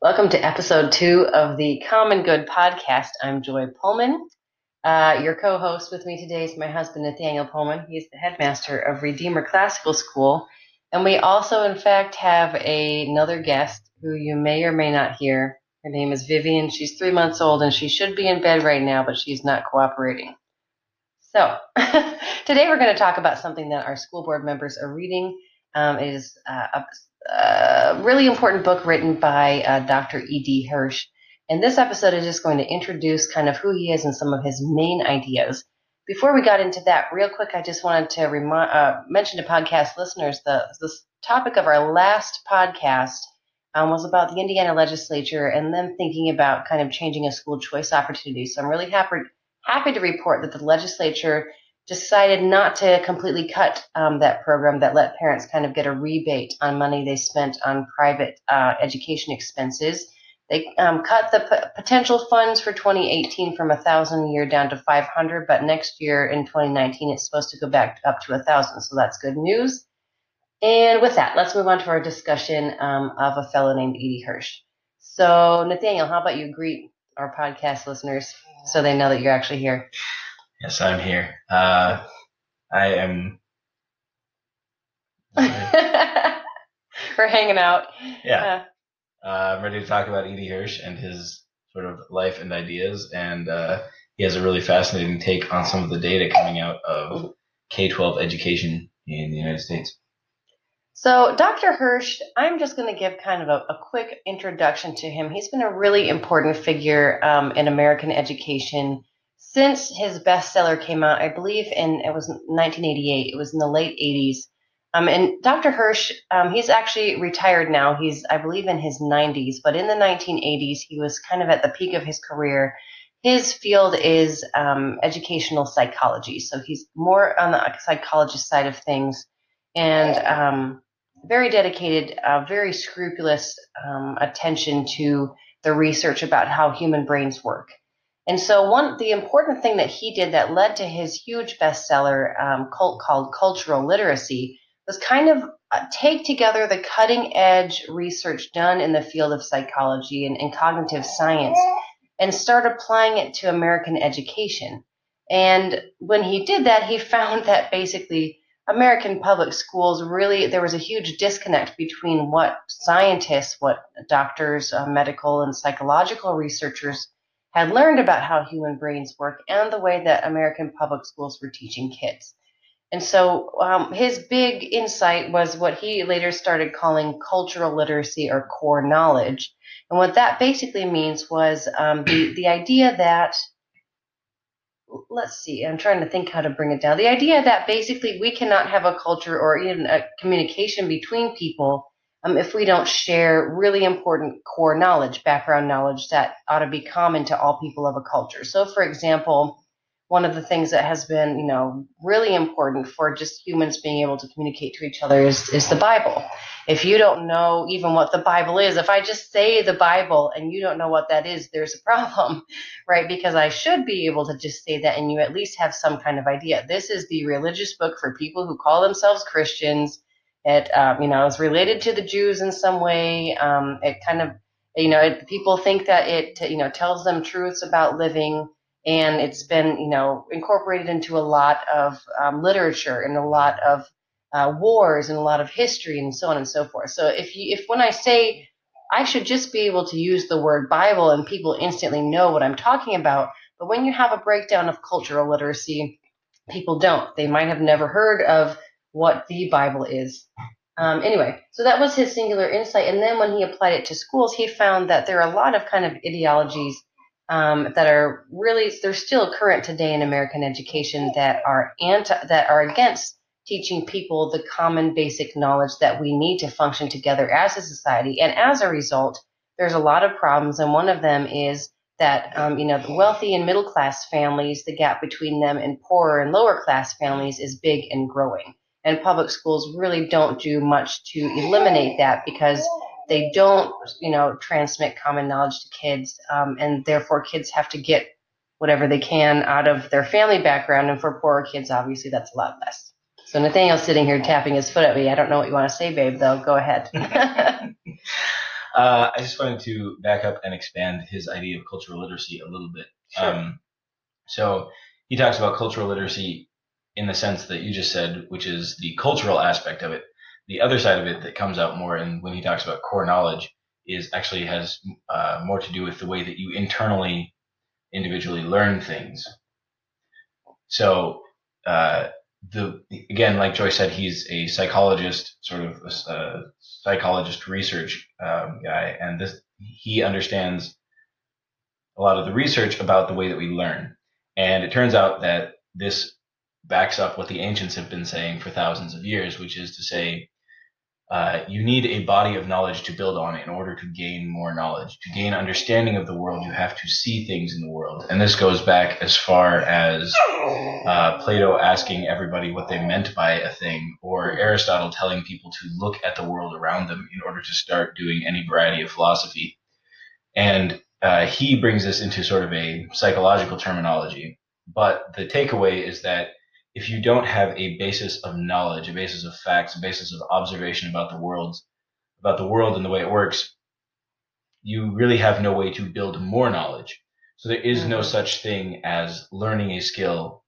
Welcome to episode two of the Common Good podcast. I'm Joy Pullmann. Uh, your co host with me today is my husband, Nathaniel Pullmann. He's the headmaster of Redeemer Classical School. And we also, in fact, have a, another guest who you may or may not hear. Her name is Vivian. She's three months old and she should be in bed right now, but she's not cooperating. So, today we're going to talk about something that our school board members are reading. Um, it is uh, really important book written by uh, Dr. E.D. Hirsch. And this episode is just going to introduce kind of who he is and some of his main ideas. Before we got into that, real quick, I just wanted to remind, uh, mention to podcast listeners the, the topic of our last podcast um, was about the Indiana legislature and them thinking about kind of changing a school choice opportunity. So I'm really happy, happy to report that the legislature decided not to completely cut um, that program that let parents kind of get a rebate on money they spent on private uh, education expenses. They um, cut the p- potential funds for 2018 from a thousand a year down to 500, but next year in 2019 it's supposed to go back up to a thousand. So that's good news. And with that, let's move on to our discussion um, of a fellow named E.D. Hirsch. So Nathaniel, how about you greet our podcast listeners so they know that you're actually here? Yes, I'm here. Uh, I am. We're hanging out. Yeah. Uh, I'm ready to talk about E.D. Hirsch and his sort of life and ideas. And uh, he has a really fascinating take on some of the data coming out of K 12 education in the United States. So, Dr. Hirsch, I'm just going to give kind of a, a, quick introduction to him. He's been a really important figure um, in American education since his bestseller came out, I believe in it was 1988. It was in the late 80s. Um, and Dr. Hirsch, um, he's actually retired now. He's, I believe, in his 90s. But in the 1980s, he was kind of at the peak of his career. His field is um, educational psychology, so he's more on the psychologist side of things, and um, very dedicated, uh, very scrupulous um, attention to the research about how human brains work. And so one the important thing that he did that led to his huge bestseller um, cult called Cultural Literacy was kind of uh, take together the cutting edge research done in the field of psychology and, and cognitive science and start applying it to American education. And when he did that, he found that basically American public schools really, there was a huge disconnect between what scientists, what doctors, uh, medical, and psychological researchers had learned about how human brains work and the way that American public schools were teaching kids. And so um, his big insight was what he later started calling cultural literacy or core knowledge. And what that basically means was um, the, the idea that, let's see, I'm trying to think how to bring it down. The idea that basically we cannot have a culture or even a communication between people um, if we don't share really important core knowledge, background knowledge that ought to be common to all people of a culture. So, for example, one of the things that has been, you know, really important for just humans being able to communicate to each other is, is the Bible. If you don't know even what the Bible is, if I just say the Bible and you don't know what that is, there's a problem, right? Because I should be able to just say that and you at least have some kind of idea. This is the religious book for people who call themselves Christians it, um, you know, is related to the Jews in some way. Um, it kind of, you know, it, people think that it, you know, tells them truths about living, and it's been, you know, incorporated into a lot of um, literature and a lot of uh, wars and a lot of history and so on and so forth. So if you, if when I say I should just be able to use the word Bible and people instantly know what I'm talking about, but when you have a breakdown of cultural literacy, people don't. They might have never heard of what the Bible is. Um, anyway, so that was his singular insight. And then when he applied it to schools, he found that there are a lot of kind of ideologies um, that are really they're still current today in American education that are anti that are against teaching people the common basic knowledge that we need to function together as a society. And as a result, there's a lot of problems, and one of them is that um, you know the wealthy and middle class families, the gap between them and poorer and lower class families is big and growing. And public schools really don't do much to eliminate that because they don't, you know, transmit common knowledge to kids, um, and therefore kids have to get whatever they can out of their family background. And for poorer kids, obviously, that's a lot less. So Nathaniel's sitting here tapping his foot at me. I don't know what you want to say, babe, though. Go ahead. Uh, I just wanted to back up and expand his idea of cultural literacy a little bit. Sure. Um, so he talks about cultural literacy in the sense that you just said, which is the cultural aspect of it. The other side of it that comes out more, and when he talks about core knowledge, is actually has uh, more to do with the way that you internally, individually learn things. So uh, the again, like Joy said, he's a psychologist, sort of a, a psychologist research um, guy, and this he understands a lot of the research about the way that we learn. And it turns out that this backs up what the ancients have been saying for thousands of years, which is to say, uh, you need a body of knowledge to build on in order to gain more knowledge. To gain understanding of the world, you have to see things in the world. And this goes back as far as uh, Plato asking everybody what they meant by a thing, or Aristotle telling people to look at the world around them in order to start doing any variety of philosophy. And uh, he brings this into sort of a psychological terminology. But the takeaway is that if you don't have a basis of knowledge, a basis of facts, a basis of observation about the world, about the world and the way it works, you really have no way to build more knowledge. So there is no Mhm. such thing as learning a skill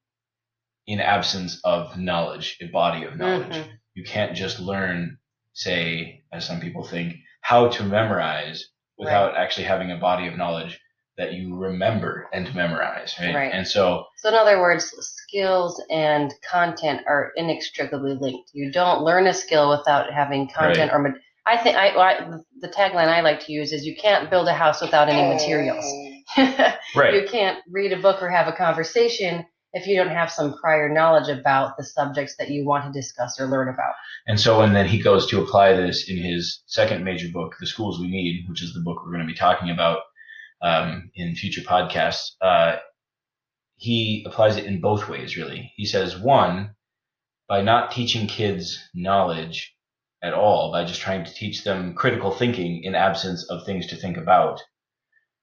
in absence of knowledge, a body of knowledge. Mhm. You can't just learn, say, as some people think, how to memorize without actually having a body of knowledge that you remember and memorize, right? Right. And so So, in other words, skills and content are inextricably linked. You don't learn a skill without having content or. I think I, I the tagline I like to use is you can't build a house without any materials. right. You can't read a book or have a conversation if you don't have some prior knowledge about the subjects that you want to discuss or learn about. And so, and then he goes to apply this in his second major book, The Schools We Need, which is the book we're going to be talking about um, in future podcasts. Uh, he applies it in both ways, really. He says, one, by not teaching kids knowledge at all, by just trying to teach them critical thinking in absence of things to think about,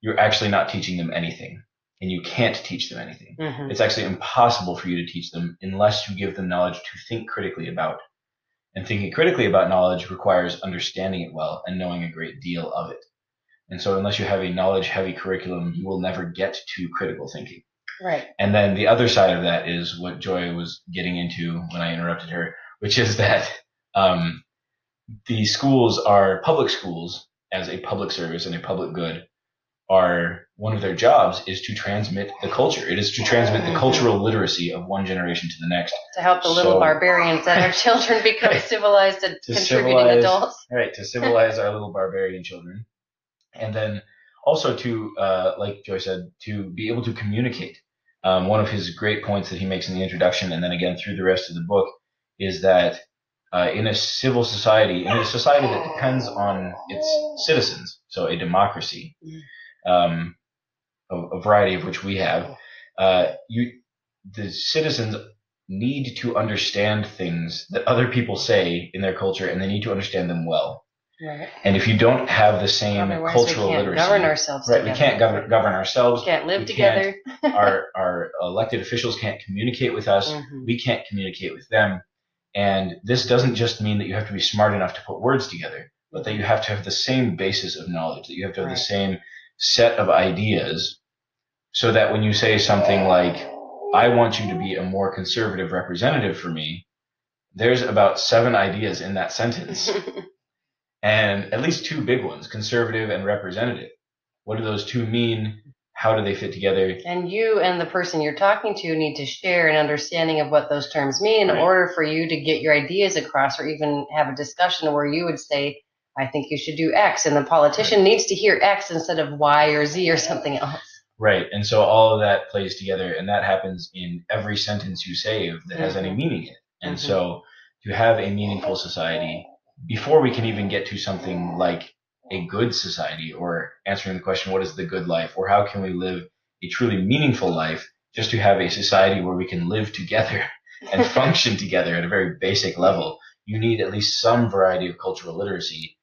you're actually not teaching them anything. And you can't teach them anything. Mm-hmm. It's actually impossible for you to teach them unless you give them knowledge to think critically about. And thinking critically about knowledge requires understanding it well and knowing a great deal of it. And so, unless you have a knowledge heavy curriculum, you will never get to critical thinking. Right. And then the other side of that is what Joy was getting into when I interrupted her, which is that um, the schools are public schools as a public service and a public good are one of their jobs is to transmit the culture. It is to transmit the cultural literacy of one generation to the next. To help the little So- barbarians that our children become Right. civilized and contributing adults. Right, to civilize our little barbarian children. And then also to, uh, like Joy said, to be able to communicate. Um, one of his great points that he makes in the introduction and then again through the rest of the book is that uh, in a civil society, in a society that depends on its citizens, so a democracy, um, a, a variety of which we have, uh, you, the citizens need to understand things that other people say in their culture, and they need to understand them well. Right. And if you don't have the same Otherwise, cultural we can't literacy, govern ourselves right? together. We can't govern, govern ourselves. We can't live We together. our our elected officials can't communicate with us. Mhm. We can't communicate with them. And this doesn't just mean that you have to be smart enough to put words together, but that you have to have the same basis of knowledge, that you have to have Right. the same set of ideas, so that when you say something like, I want you to be a more conservative representative for me, there's about seven ideas in that sentence and at least two big ones conservative and representative. What do those two mean? How do they fit together? And you and the person you're talking to need to share an understanding of what those terms mean in order for you to get your ideas across or even have a discussion where you would say, I think you should do X. And the politician needs to hear X instead of Y or Z or something else. Right. And so all of that plays together, and that happens in every sentence you say that has any meaning in it. And Mhm. so to have a meaningful society, before we can even get to something like a good society or answering the question, what is the good life, or how can we live a truly meaningful life, just to have a society where we can live together and function together at a very basic level, you need at least some variety of cultural literacy.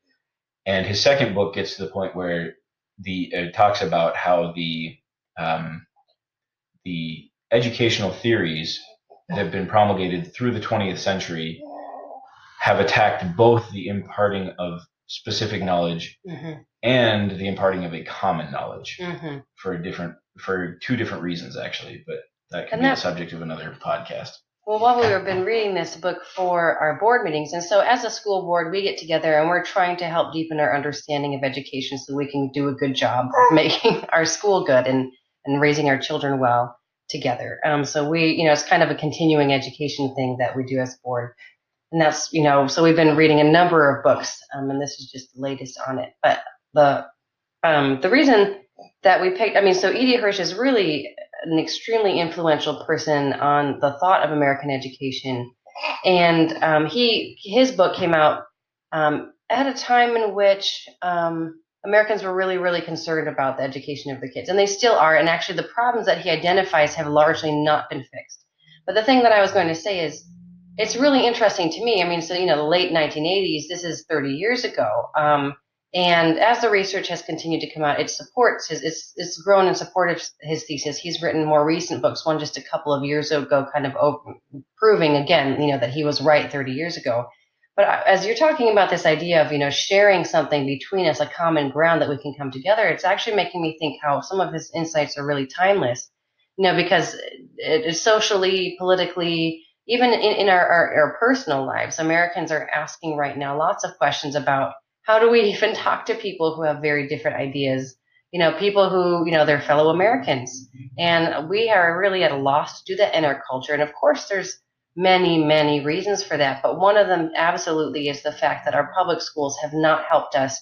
And his second book gets to the point where the uh, talks about how the um, the educational theories that have been promulgated through the 20th century have attacked both the imparting of specific knowledge Mm-hmm. and the imparting of a common knowledge Mm-hmm. for different for two different reasons actually, but that can And be that- the subject of another podcast. Well, while we have been reading this book for our board meetings, and so as a school board, we get together and we're trying to help deepen our understanding of education so we can do a good job of making our school good and, and raising our children well together. Um, so we, you know, it's kind of a continuing education thing that we do as board. And that's, you know, so we've been reading a number of books, um, and this is just the latest on it. But the um, the reason that we picked, I mean, so E.D. Hirsch is really an extremely influential person on the thought of American education, and um, he his book came out um, at a time in which um, Americans were really really concerned about the education of the kids, and they still are. And actually, the problems that he identifies have largely not been fixed. But the thing that I was going to say is. It's really interesting to me. I mean, so you know, the late 1980s. This is 30 years ago. Um, and as the research has continued to come out, it supports his, it's, it's grown in support of his thesis. He's written more recent books, one just a couple of years ago, kind of op- proving again, you know, that he was right 30 years ago. But uh, as you're talking about this idea of, you know, sharing something between us, a common ground that we can come together, it's actually making me think how some of his insights are really timeless, you know, because it is socially, politically, even in, in our, our, our personal lives, Americans are asking right now lots of questions about how do we even talk to people who have very different ideas? You know people who you know they're fellow americans. And we are really at a loss to do that in our culture. And of course there's many many reasons for that. But one of them absolutely is the fact that our public schools have not helped us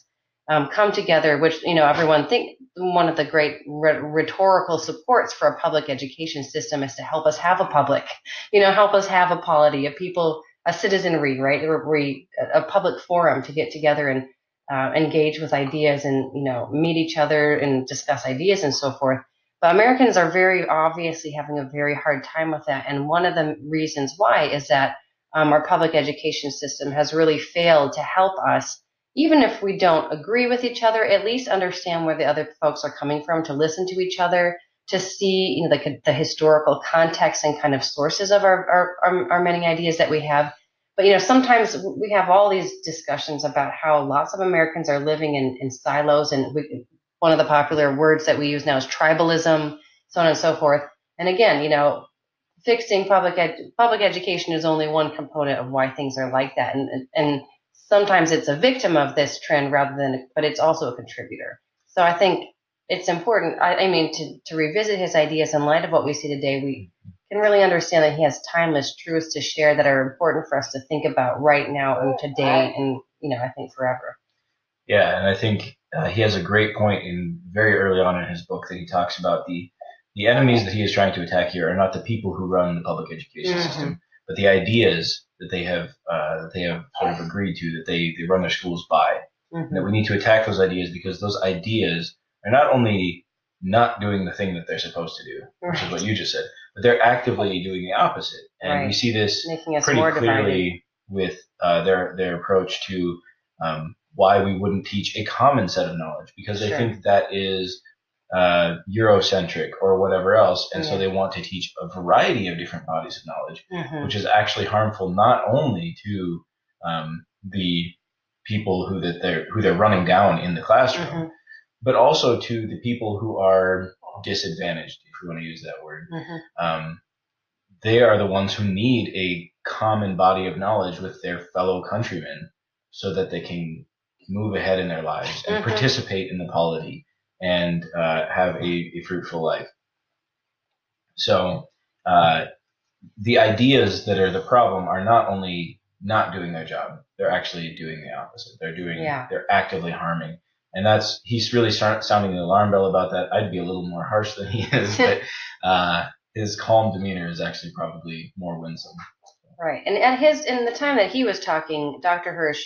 um, come together which you know everyone think one of the great rhetorical supports for a public education system is to help us have a public you know help us have a polity a people a citizenry, right? We, a public forum to get together and uh, engage with ideas and you know meet each other and discuss ideas and so forth. But Americans are very obviously having a very hard time with that, and one of the reasons why is that um, our public education system has really failed to help us, even if we don't agree with each other, at least understand where the other folks are coming from, to listen to each other, to see you know the, the historical context and kind of sources of our, our, our, our many ideas that we have. But you know, sometimes we have all these discussions about how lots of Americans are living in, in silos, and we, one of the popular words that we use now is tribalism, so on and so forth. And again, you know, fixing public ed- public education is only one component of why things are like that, and and sometimes it's a victim of this trend rather than, but it's also a contributor. So I think it's important. I, I mean, to, to revisit his ideas in light of what we see today, we can really understand that he has timeless truths to share that are important for us to think about right now and today, and you know, I think forever. Yeah, and I think uh, he has a great point in very early on in his book that he talks about the the enemies that he is trying to attack here are not the people who run the public education Mhm. system, but the ideas that they have uh, that they have sort of agreed to that they they run their schools by. Mhm. and that we need to attack those ideas because those ideas are not only not doing the thing that they're supposed to do, which is what you just said, but they're actively doing the opposite. And we see this pretty more divided. clearly with uh, their their approach to um, why we wouldn't teach a common set of knowledge because they Sure. think that is uh, Eurocentric or whatever else, and so they want to teach a variety of different bodies of knowledge Mhm. which is actually harmful not only to um, the people who that they're who they're running down in the classroom, Mhm. but also to the people who are disadvantaged, if we want to use that word. Mhm. Um, they are the ones who need a common body of knowledge with their fellow countrymen, so that they can move ahead in their lives and Mhm. participate in the polity and uh, have a, a fruitful life. So. Uh, the ideas that are the problem are not only not doing their job, they're actually doing the opposite. They're doing, Yeah. they're actively harming. And that's, he's really start, sounding the alarm bell about that. I'd be a little more harsh than he is, but, uh, his calm demeanor is actually probably more winsome. Right. And at his in the time that he was talking, Dr. Hirsch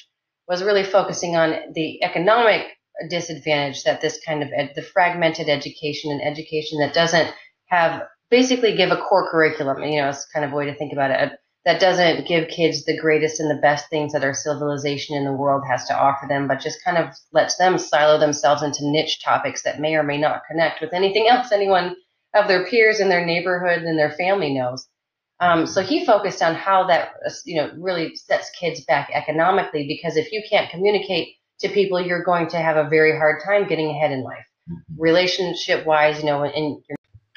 was really focusing on the economic disadvantage that this kind of ed, the fragmented education and education that doesn't have basically give a core curriculum. You know, it's kind of a way to think about it. That doesn't give kids the greatest and the best things that our civilization in the world has to offer them, but just kind of lets them silo themselves into niche topics that may or may not connect with anything else anyone of their peers in their neighborhood and their family knows. Um, so he focused on how that, uh, you know, really sets kids back economically because if you can't communicate to people, you're going to have a very hard time getting ahead in life. Mhm. Relationship wise, you know, and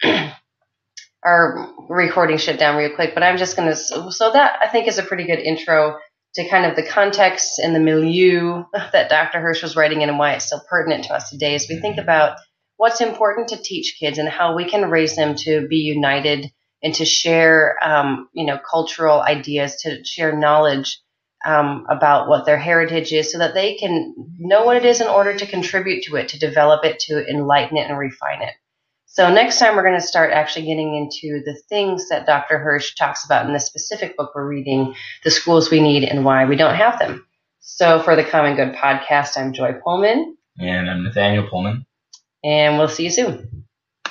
our recording shut down real quick, but I'm just going to, so that I think is a pretty good intro to kind of the context and the milieu that Dr. Hirsch was writing in and why it's still pertinent to us today as we think about what's important to teach kids and how we can raise them to be united and to share, um, you know, cultural ideas, to share knowledge um, about what their heritage is so that they can know what it is in order to contribute to it, to develop it, to enlighten it and refine it. So next time we're going to start actually getting into the things that Dr. Hirsch talks about in this specific book we're reading, the schools we need and why we don't have them. So for the Common Good podcast, I'm Joy Pullmann, And I'm Nathaniel Pullmann. and we'll see you soon.